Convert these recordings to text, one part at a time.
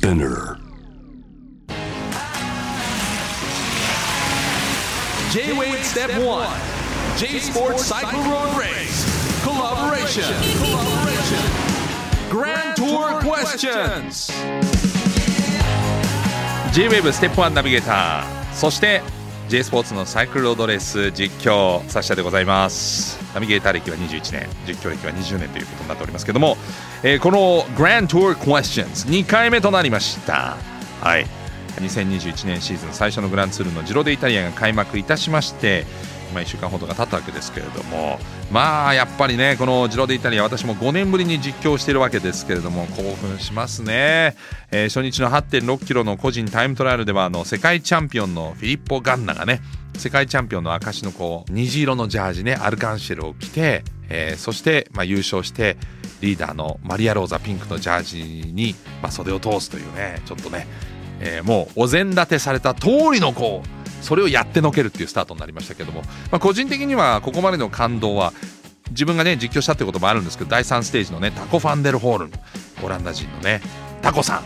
Spinner J-Wave Step 1 J Sports Cycle Road Race Collaboration Collaboration Grand Tour Questions J-WAVE ステップ1ナビゲーターそして J スポーツのサイクルロードレース実況サッシャでございます。ナビゲーター歴は21年。実況歴は20年ということになっておりますけども、えーこのグラントゥークエスチョンズ2回目となりました。はい。2021年シーズン最初のグランツールのジロデイタリアが開幕いたしまして今1週間ほどが経ったわけですけれどもまあやっぱりねこのジロデイタリア私も5年ぶりに実況しているわけですけれども興奮しますね、えー初日の8.6キロの個人タイムトライアルではあの世界チャンピオンのフィリッポ・ガンナがね世界チャンピオンの証のこう虹色のジャージねアルカンシェルを着て、えーそして、まあ、優勝してリーダーのマリア・ローザピンクのジャージに、まあ、袖を通すというねちょっとね、えーもうお膳立てされた通りのこうそれをやってのけるっていうスタートになりましたけども、まあ、個人的にはここまでの感動は自分がね実況したってこともあるんですけど第3ステージのねタコ・ファンデルホールンオランダ人のねタコさん。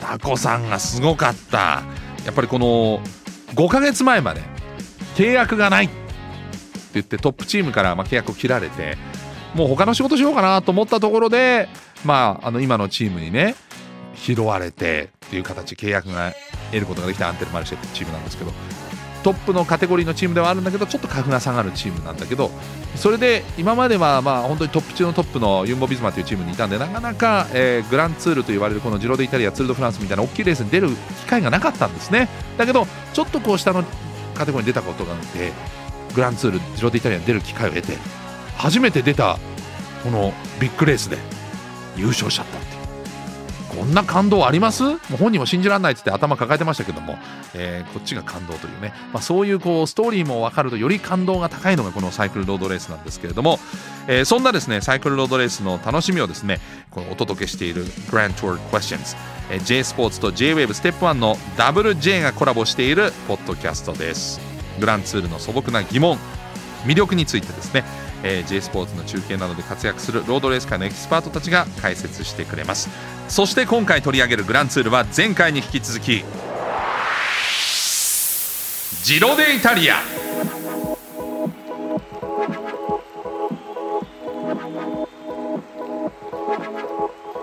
タコさんがすごかった。やっぱりこの5ヶ月前まで契約がない。って言ってトップチームからま契約を切られてもう他の仕事しようかなと思ったところでまああの今のチームにね拾われてっていう形契約が得ることができたアンテルマルシェってチームなんですけどトップのカテゴリーのチームではあるんだけどちょっと格が下がるチームなんだけどそれで今まではまあ本当にトップ中のトップのユンボ・ビズマというチームにいたんでなかなか、えグランツールと言われるこのジロデイタリアツール・ド・フランスみたいな大きいレースに出る機会がなかったんですね。だけどちょっとこう下のカテゴリーに出たことがあってグランツールジロデイタリアに出る機会を得て初めて出たこのビッグレースで優勝しちゃった。こんな感動あります？もう本人も信じられないって言って頭抱えてましたけども、えーこっちが感動というね、まあ、そういうこうストーリーも分かるとより感動が高いのがこのサイクルロードレースなんですけれども、えーそんなですねサイクルロードレースの楽しみをですねこのお届けしている Grand Tour Questions、えー J スポーツと JWAVE STEP ONE の WJ がコラボしているポッドキャストです。グランツールの素朴な疑問。魅力についてですね、えー J スポーツの中継などで活躍するロードレース界のエキスパートたちが解説してくれます。そして今回取り上げるグランツールは前回に引き続きジロデイタリア。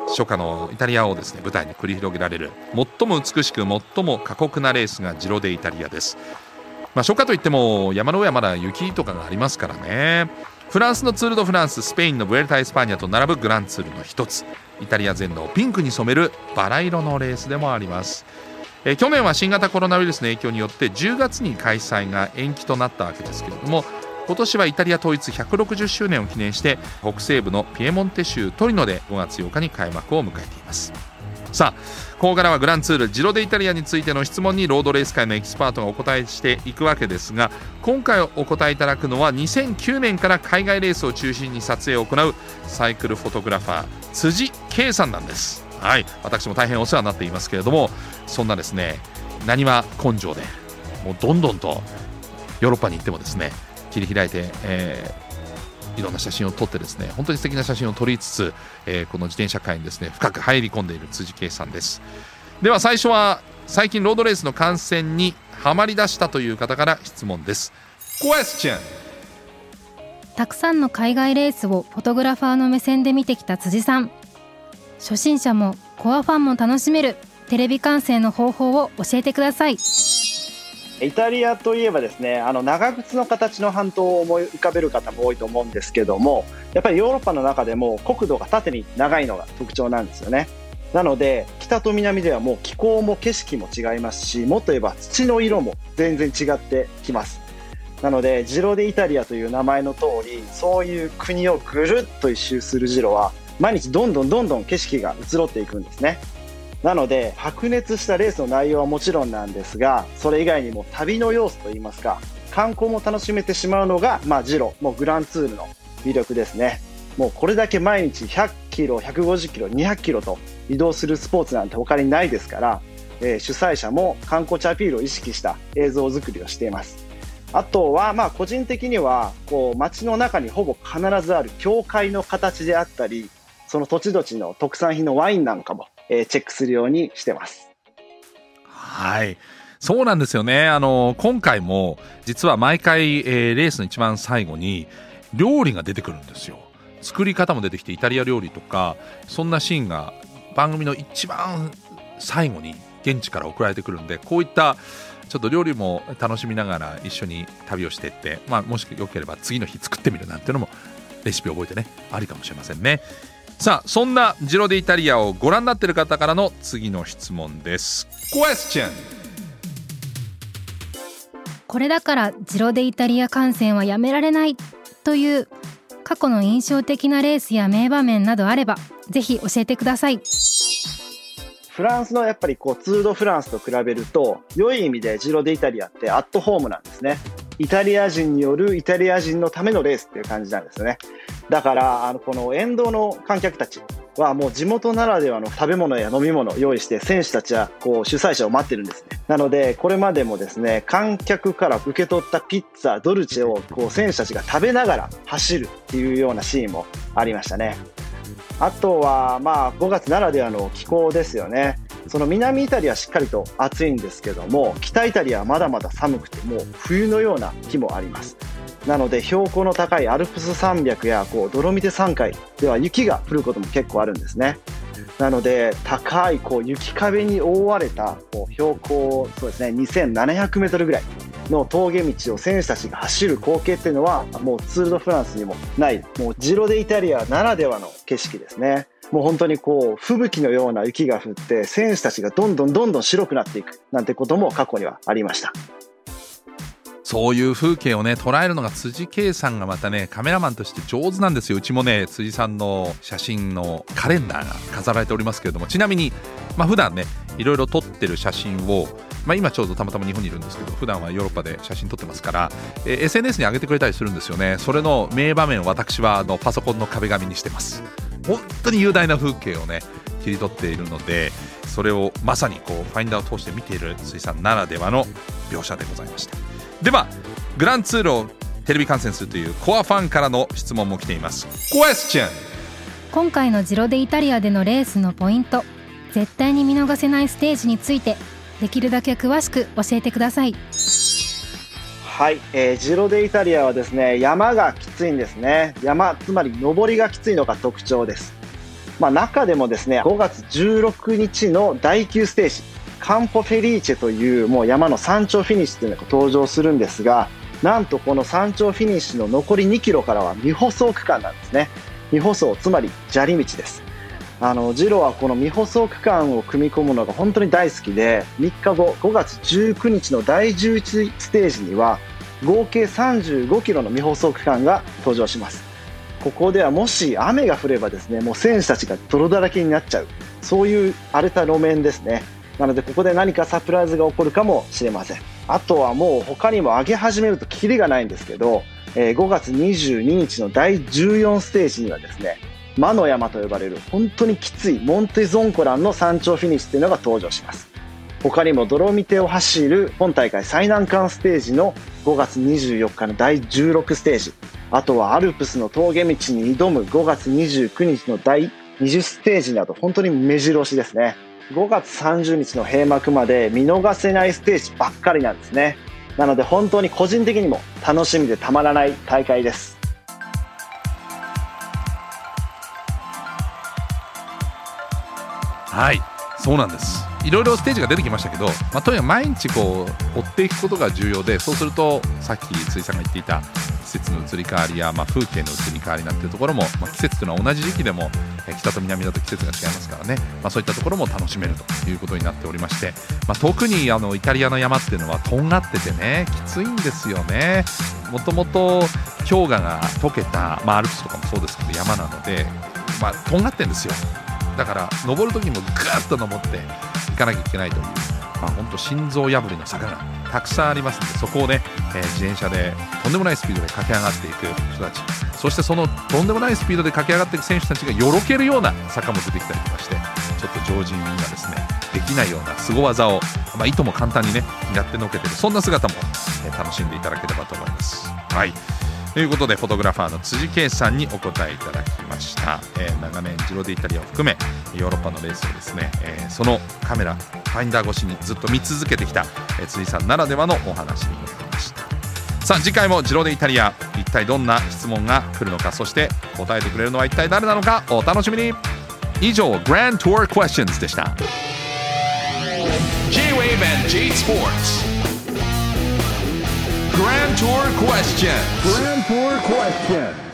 初夏のイタリアをですね舞台に繰り広げられる最も美しく最も過酷なレースがジロデイタリアです。まあ、初夏といっても山の上はまだ雪とかがありますからね。フランスのツール・ド・フランススペインのブエルタ・エスパーニャと並ぶグランツールの一つ。イタリア全土をピンクに染めるバラ色のレースでもあります。え去年は新型コロナウイルスの影響によって10月に開催が延期となったわけですけれども今年はイタリア統一160周年を記念して北西部のピエモンテ州トリノで5月8日に開幕を迎えています。さあここからはグランツールジロデイタリアについての質問にロードレース界のエキスパートがお答えしていくわけですが今回お答えいただくのは2009年から海外レースを中心に撮影を行うサイクルフォトグラファー辻啓さんなんです。はい。私も大変お世話になっていますけれどもそんなですねなにわ根性でもうどんどんとヨーロッパに行ってもですね切り開いて、えーいろんな写真を撮ってですね本当に素敵な写真を撮りつつ、えーこの自転車界にですね深く入り込んでいる辻圭さんです。では最初は最近ロードレースの観戦にはまり出したという方から質問です。Question たくさんの海外レースをフォトグラファーの目線で見てきた辻さん。初心者もコアファンも楽しめるテレビ観戦の方法を教えてください。イタリアといえばですねあの長靴の形の半島を思い浮かべる方も多いと思うんですけどもやっぱりヨーロッパの中でも国土が縦に長いのが特徴なんですよね。なので北と南ではもう気候も景色も違いますしもっと言えば土の色も全然違ってきます。なのでジロデイタリアという名前の通りそういう国をぐるっと一周するジロは毎日どんどんどんどん景色が移ろっていくんですね。なので白熱したレースの内容はもちろんなんですがそれ以外にも旅の要素といいますか観光も楽しめてしまうのが、まあ、ジロもうグランツールの魅力ですね。もうこれだけ毎日100キロ150キロ200キロと移動するスポーツなんて他にないですから、えー主催者も観光地アピールを意識した映像作りをしています。あとは、まあ、個人的にはこう街の中にほぼ必ずある教会の形であったりその土地土地の特産品のワインなんかも、えー、チェックするようにしてます。はい。そうなんですよね。あの今回も実は毎回、えー、レースの一番最後に料理が出てくるんですよ。作り方も出てきてイタリア料理とかそんなシーンが番組の一番最後に現地から送られてくるんでこういったちょっと料理も楽しみながら一緒に旅をしていって、まあ、もしよければ次の日作ってみるなんていうのもレシピを覚えてねありかもしれませんね。さあそんなジロデイタリアをご覧になっている方からの次の質問です。Question これだからジロデイタリア観戦はやめられないという過去の印象的なレースや名場面などあればぜひ教えてください。フランスのやっぱりこうツードフランスと比べると良い意味でジロデイタリアってアットホームなんですね。イタリア人によるイタリア人のためのレースっていう感じなんですよねだからあのこの沿道の観客たちはもう地元ならではの食べ物や飲み物を用意して選手たちはこう主催者を待ってるんですね。なのでこれまでもですね観客から受け取ったピッツァ、ドルチェをこう選手たちが食べながら走るっていうようなシーンもありましたね。あとはまあ5月ならではの気候ですよね。その南イタリアはしっかりと暑いんですけども北イタリアはまだまだ寒くてもう冬のような日もあります。なので標高の高いアルプス山脈やこうドロミテ山塊では雪が降ることも結構あるんですね。なので高いこう雪壁に覆われたこう標高そうですね2700メートルぐらいの峠道を選手たちが走る光景っていうのはもうツール・ド・フランスにもないもうジロデイタリアならではの景色ですね。もう本当にこう吹雪のような雪が降って選手たちがどんどんどんどん白くなっていくなんてことも過去にはありました。そういう風景をね捉えるのが辻圭さんがまたねカメラマンとして上手なんですよ。うちもね辻さんの写真のカレンダーが飾られておりますけれども。ちなみにまあ普段ねいろいろ撮ってる写真をまあ、今ちょうどたまたま日本にいるんですけど普段はヨーロッパで写真撮ってますから、え、SNS に上げてくれたりするんですよね。それの名場面を私はあのパソコンの壁紙にしてます。本当に雄大な風景をね切り取っているのでそれをまさにこうファインダーを通して見ている辻さんならではの描写でございました。ではグランツールをテレビ観戦するというコアファンからの質問も来ています。Question 今回のジロデイタリアでのレースのポイント。絶対に見逃せないステージについて。できるだけ詳しく教えてください。はい、えー、ジロデイタリアはですね山がきついんですね。山つまり上りがきついのが特徴です。まあ、中でもですね5月16日の第9ステージカンポフェリーチェというもう山の山頂フィニッシュというのが登場するんですがなんとこの山頂フィニッシュの残り2キロからは未舗装区間なんですね。未舗装つまり砂利道です。あのジローはこの未舗装区間を組み込むのが本当に大好きで3日後5月19日の第11ステージには合計35キロの未舗装区間が登場します。ここではもし雨が降ればですねもう選手たちが泥だらけになっちゃう。そういう荒れた路面ですね。なのでここで何かサプライズが起こるかもしれません。あとはもう他にも上げ始めるとキリがないんですけど、えー、5月22日の第14ステージにはですね魔の山と呼ばれる本当にきついモンテゾンコランの山頂フィニッシュというのが登場します。他にもドロミテを走る本大会最難関ステージの5月24日の第16ステージ。あとはアルプスの峠道に挑む5月29日の第20ステージなど本当に目白押しですね。5月30日の閉幕まで見逃せないステージばっかりなんですね。なので本当に個人的にも楽しみでたまらない大会です。はいそうなんです。いろいろステージが出てきましたけど、まあ、とにかく毎日こう追っていくことが重要でそうするとさっき辻さんが言っていた季節の移り変わりや、まあ、風景の移り変わりなんていうところも、まあ、季節というのは同じ時期でも北と南だと季節が違いますからね、まあ、そういったところも楽しめるということになっておりまして、まあ、特にあのイタリアの山っていうのはとんがっててねきついんですよね。もともと氷河が溶けた、まあ、アルプスとかもそうですけど山なので、まあ、とんがってんですよ。だから登る時もぐっと登っていかなきゃいけないという。まあ、本当心臓破りの坂がたくさんありますのでそこをね、えー、自転車でとんでもないスピードで駆け上がっていく人たち。そしてそのとんでもないスピードで駆け上がっていく選手たちがよろけるような坂も出てきたりとかしてちょっと常人にはですねできないような凄技を、まあ、いとも簡単にねやってのけてる。そんな姿も、えー、楽しんでいただければと思います。はい。ということでフォトグラファーの辻圭さんにお答えいただきました、えー長年ジロデイタリアを含めヨーロッパのレースをですね、えーそのカメラファインダー越しにずっと見続けてきた、えー辻さんならではのお話になりました。さあ次回もジロデイタリア一体どんな質問が来るのかそして答えてくれるのは一体誰なのかお楽しみに。以上グラントゥア Questions でした。J-Wave and J Sports. Grand Tour Question. Grand Tour Question.